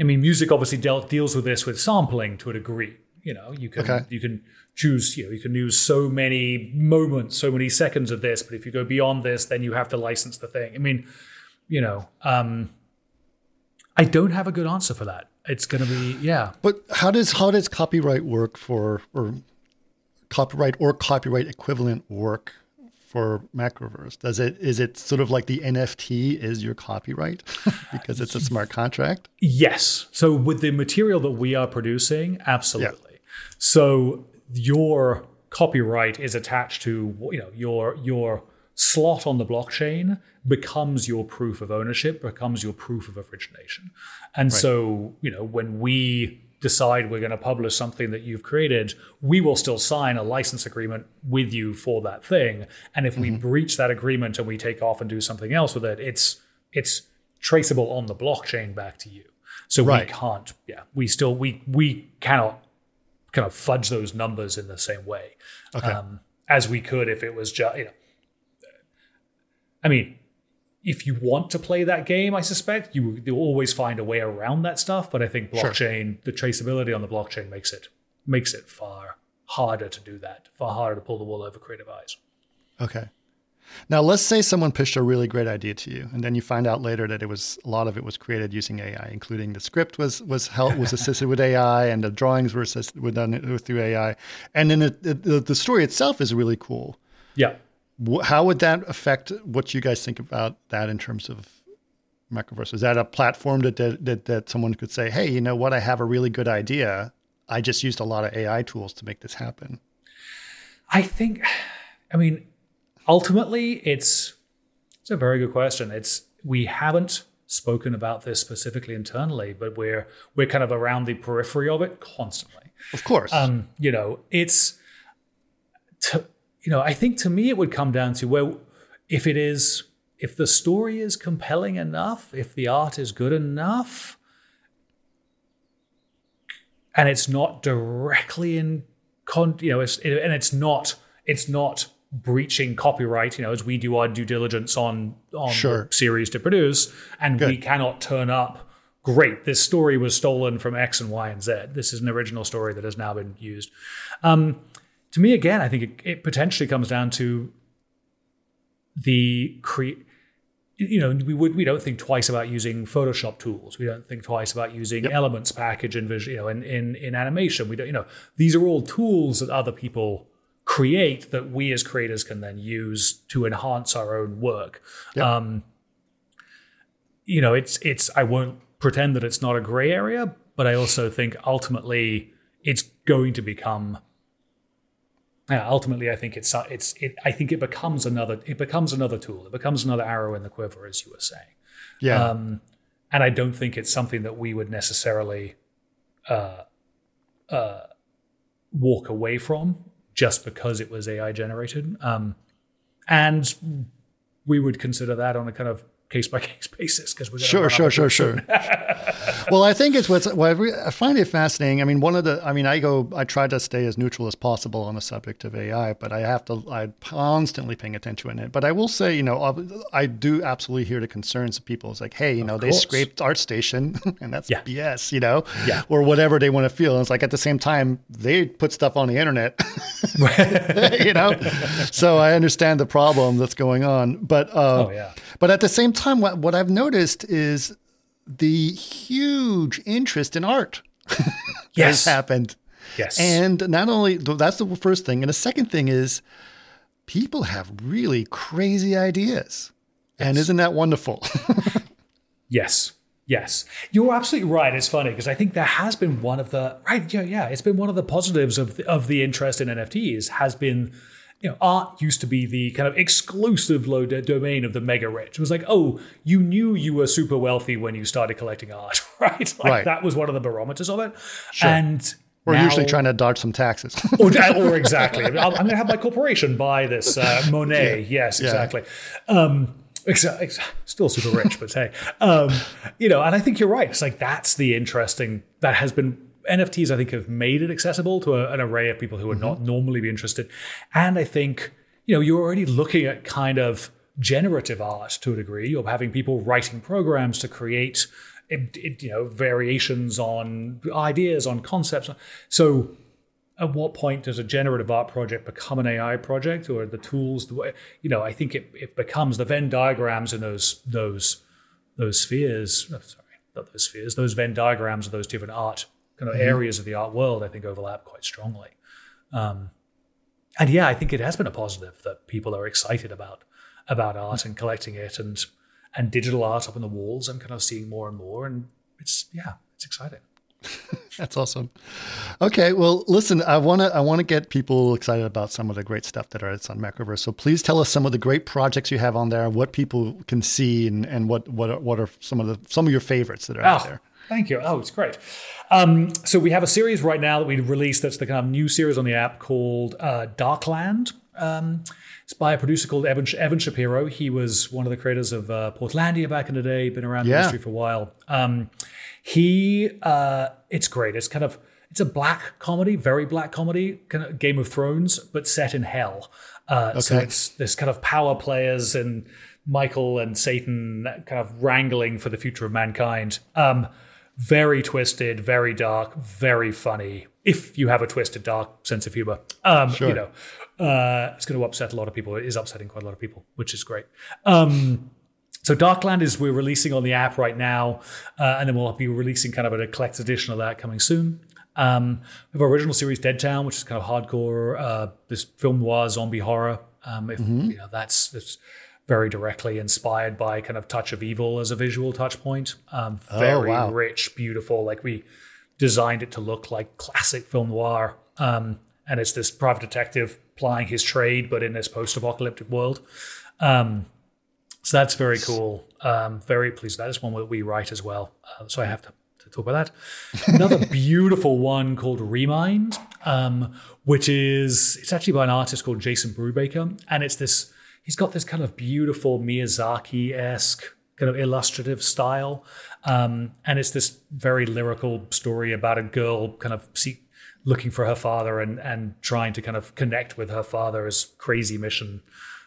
I mean, music obviously dealt, deals with this with sampling to a degree. You know, you can Okay. you can choose. You know, you can use so many moments, so many seconds of this. But if you go beyond this, then you have to license the thing. I mean, you know, um, I don't have a good answer for that. It's going to be yeah. But how does how does copyright work for or copyright or copyright equivalent work for Macroverse? Does it is it sort of like the NFT is your copyright because it's a smart contract? Yes. So with the material that we are producing, absolutely. So your copyright is attached to you know your your slot on the blockchain becomes your proof of ownership, becomes your proof of origination. And so, you know, when we decide we're going to publish something that you've created, we will still sign a license agreement with you for that thing. And if we mm-hmm. breach that agreement and we take off and do something else with it, it's it's traceable on the blockchain back to you. So Right. we can't, yeah, we still we we cannot kind of fudge those numbers in the same way um, as we could if it was just you know. I mean, if you want to play that game, I suspect you you'll always find a way around that stuff. But I think Sure. blockchain, the traceability on the blockchain makes it makes it far harder to do that, far harder to pull the wool over creative eyes. Okay. Now, let's say someone pitched a really great idea to you, and then you find out later that it was a lot of it was created using AI, including the script was was help was assisted with AI, and the drawings were assisted were done through AI, and then it, it, the, the story itself is really cool. Yeah. How would that affect what you guys think about that in terms of Macroverse? Is that a platform that, that that someone could say, "Hey, you know what? I have a really good idea. I just used a lot of AI tools to make this happen." I think, I mean, ultimately, it's it's a very good question. It's we haven't spoken about this specifically internally, but we're we're kind of around the periphery of it constantly. Of course, um, you know, it's to, you know, I think to me it would come down to well, if it is if the story is compelling enough, if the art is good enough, and it's not directly in con, you know, it's, it, and it's not it's not breaching copyright, you know, as we do our due diligence on on sure. series to produce, and Good. we cannot turn up. Great, this story was stolen from X and Y and Z. This is an original story that has now been used. Um, to me, again, I think it, it potentially comes down to the create you know we would we don't think twice about using photoshop tools we don't think twice about using yep. elements package in you know in, in in animation we don't you know these are all tools that other people create that we as creators can then use to enhance our own work yep. um you know it's it's i won't pretend that it's not a gray area but i also think ultimately it's going to become yeah, ultimately, I think it's it's it. I think it becomes another it becomes another tool. It becomes another arrow in the quiver, as you were saying. Yeah. Um, and I don't think it's something that we would necessarily uh, uh, walk away from just because it was AI generated. Um, and we would consider that on a kind of case by case basis because we're sure, sure, sure, sure. Well, I think it's what's what I find it fascinating. I mean, one of the, I mean, I go, I try to stay as neutral as possible on the subject of AI, but I have to, I'm constantly paying attention to it. But I will say, you know, I do absolutely hear the concerns of people. It's like, hey, you know, they scraped ArtStation, and that's yeah. BS, you know, yeah. or whatever they want to feel. And it's like at the same time, they put stuff on the internet, you know, so I understand the problem that's going on. But, uh, oh yeah. But at the same time, what, what I've noticed is the huge interest in art yes. has happened. Yes. And not only that's the first thing. And the second thing is people have really crazy ideas. Yes. And isn't that wonderful? yes. Yes, you're absolutely right. It's funny because I think there has been one of the right. Yeah, yeah. It's been one of the positives of the, of the interest in NFTs has been you know, art used to be the kind of exclusive low domain of the mega rich. It was like, oh, you knew you were super wealthy when you started collecting art, right? Like right. that was one of the barometers of it. Sure. And we're now, usually trying to dodge some taxes. or, or, exactly. I'm, going to have my corporation buy this uh, Monet. Yeah. Yes, exactly. Yeah. Um, still super rich, but hey, um, you know, and I think you're right. It's like that's the interesting that has been NFTs, I think, have made it accessible to a, an array of people who would mm-hmm. not normally be interested. And I think, you know, you're already looking at kind of generative art to a degree. You're having people writing programs to create, you know, variations on ideas, on concepts. So, at what point does a generative art project become an AI project, or the tools? You know, I think it, it becomes the Venn diagrams in those those those spheres. Oh, sorry, not those spheres. Those Venn diagrams of those different art kind of mm-hmm. areas of the art world, I think overlap quite strongly. Um, and yeah, I think it has been a positive that people are excited about about art and collecting it and and digital art up on the walls. I'm kind of seeing more and more, and it's yeah, it's exciting. That's awesome. Okay, well, listen, I want to I want to get people excited about some of the great stuff that are on Macroverse. So please tell us some of the great projects you have on there, what people can see, and, and what what are, what are some of the some of your favorites that are oh, out there. Thank you. Oh, it's great. Um, so we have a series right now that we released that's the kind of new series on the app called uh, Darkland. Um, it's by a producer called Evan, Evan Shapiro. He was one of the creators of uh, Portlandia back in the day, been around yeah. the industry for a while. Um, he, uh, it's great. It's kind of, it's a black comedy, very black comedy, kind of Game of Thrones, but set in hell. Uh, okay. So it's this kind of power players and Michael and Satan kind of wrangling for the future of mankind. Um, very twisted, very dark, very funny. If you have a twisted, dark sense of humor, um, Sure. you know, uh, it's going to upset a lot of people. It is upsetting quite a lot of people, which is great. Um, so Darkland is we're releasing on the app right now, uh, and then we'll be releasing kind of a collector's edition of that coming soon. Um, we have our original series Dead Town, which is kind of hardcore, uh, this film noir zombie horror. Um, if you know that's, that's very directly inspired by kind of Touch of Evil as a visual touch point. Um, very wow. rich, beautiful. Like we designed it to look like classic film noir. Um, and it's this private detective plying his trade, but in this post-apocalyptic world. Um, so that's very cool. Um, very pleased. That is one that we write as well. Uh, so I have to, to talk about that. Another beautiful one called Remind, um, which is it's actually by an artist called Jason Brubaker, and it's this. He's got this kind of beautiful Miyazaki esque kind of illustrative style, um, and it's this very lyrical story about a girl kind of looking for her father and and trying to kind of connect with her father's crazy mission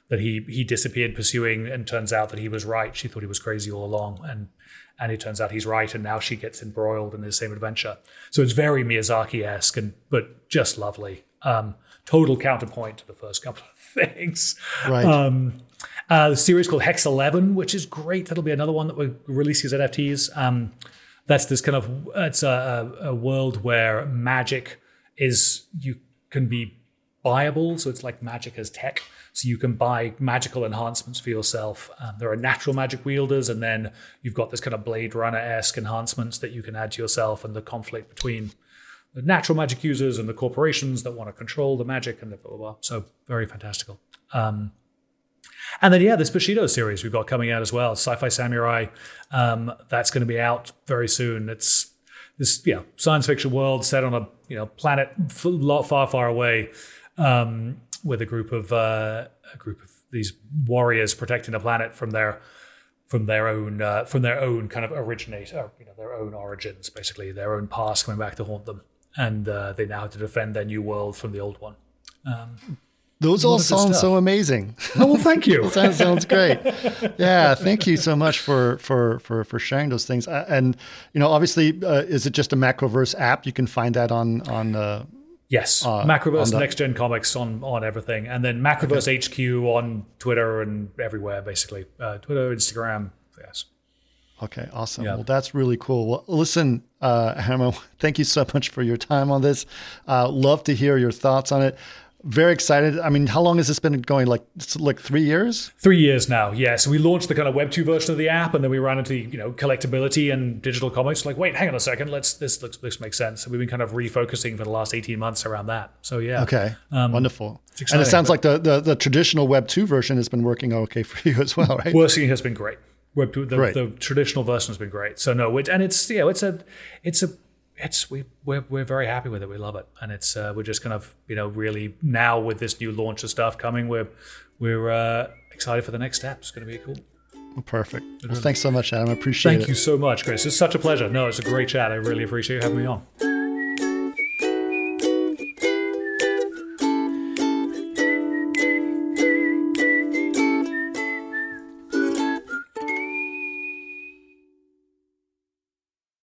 that he he disappeared pursuing and turns out that he was right. She thought he was crazy all along and and it turns out he's right and now she gets embroiled in the same adventure. So it's very miyazaki-esque and but just lovely. Um total counterpoint to the first couple things Right. um uh, the series called Hex 11, which is great. That'll be another one that we're releasing as NFTs. Um, that's this kind of it's a, a, a world where magic is you can be buyable, so it's like magic as tech. So you can buy magical enhancements for yourself. Um, there are natural magic wielders, and then you've got this kind of Blade Runner esque enhancements that you can add to yourself, and the conflict between the natural magic users and the corporations that want to control the magic and the blah blah blah. So very fantastical. Um, and then yeah, this Bushido series we've got coming out as well, Sci-Fi Samurai. Um, that's going to be out very soon. It's this yeah science fiction world set on a you know planet far far away, um, with a group of uh, a group of these warriors protecting the planet from their from their own uh, from their own kind of originate or, you know their own origins basically their own past coming back to haunt them and uh, they now have to defend their new world from the old one. Those all sound so amazing. Oh well, thank you. that sounds great. Yeah, thank you so much for for for for sharing those things. Uh, and you know, obviously, uh, is it just a Macroverse app? You can find that on on. Uh, Yes, on Macroverse Next Gen Comics on on everything, and then Macroverse HQ on Twitter and everywhere, basically. Uh, Twitter, Instagram. Yes. Okay, awesome. Yeah. Well, that's really cool. Well, listen, uh, Adam, thank you so much for your time on this. Uh, love to hear your thoughts on it. Very excited. I mean, how long has this been going? Like, like three years? Three years now, yeah. So we launched the kind of Web two version of the app, and then we ran into you know collectability and digital comics. Like, wait, hang on a second, let's this looks this makes sense. So we've been kind of refocusing for the last eighteen months around that. So yeah, Okay, wonderful. And it sounds like the, the the traditional Web two version has been working okay for you as well, right? Working has been great. Two, the, Great. the traditional version has been great. So no, it, and it's you know it's a it's a it's we we're, we're very happy with it. We love it, and it's uh, we're just kind of you know really now with this new launch of stuff coming, we're we're uh, excited for the next step. It's going to be cool. Perfect. Well, thanks so much, Adam. I appreciate Thank it. Thank you so much, Chris. It's such a pleasure. No, it's a great chat. I really appreciate you having me on.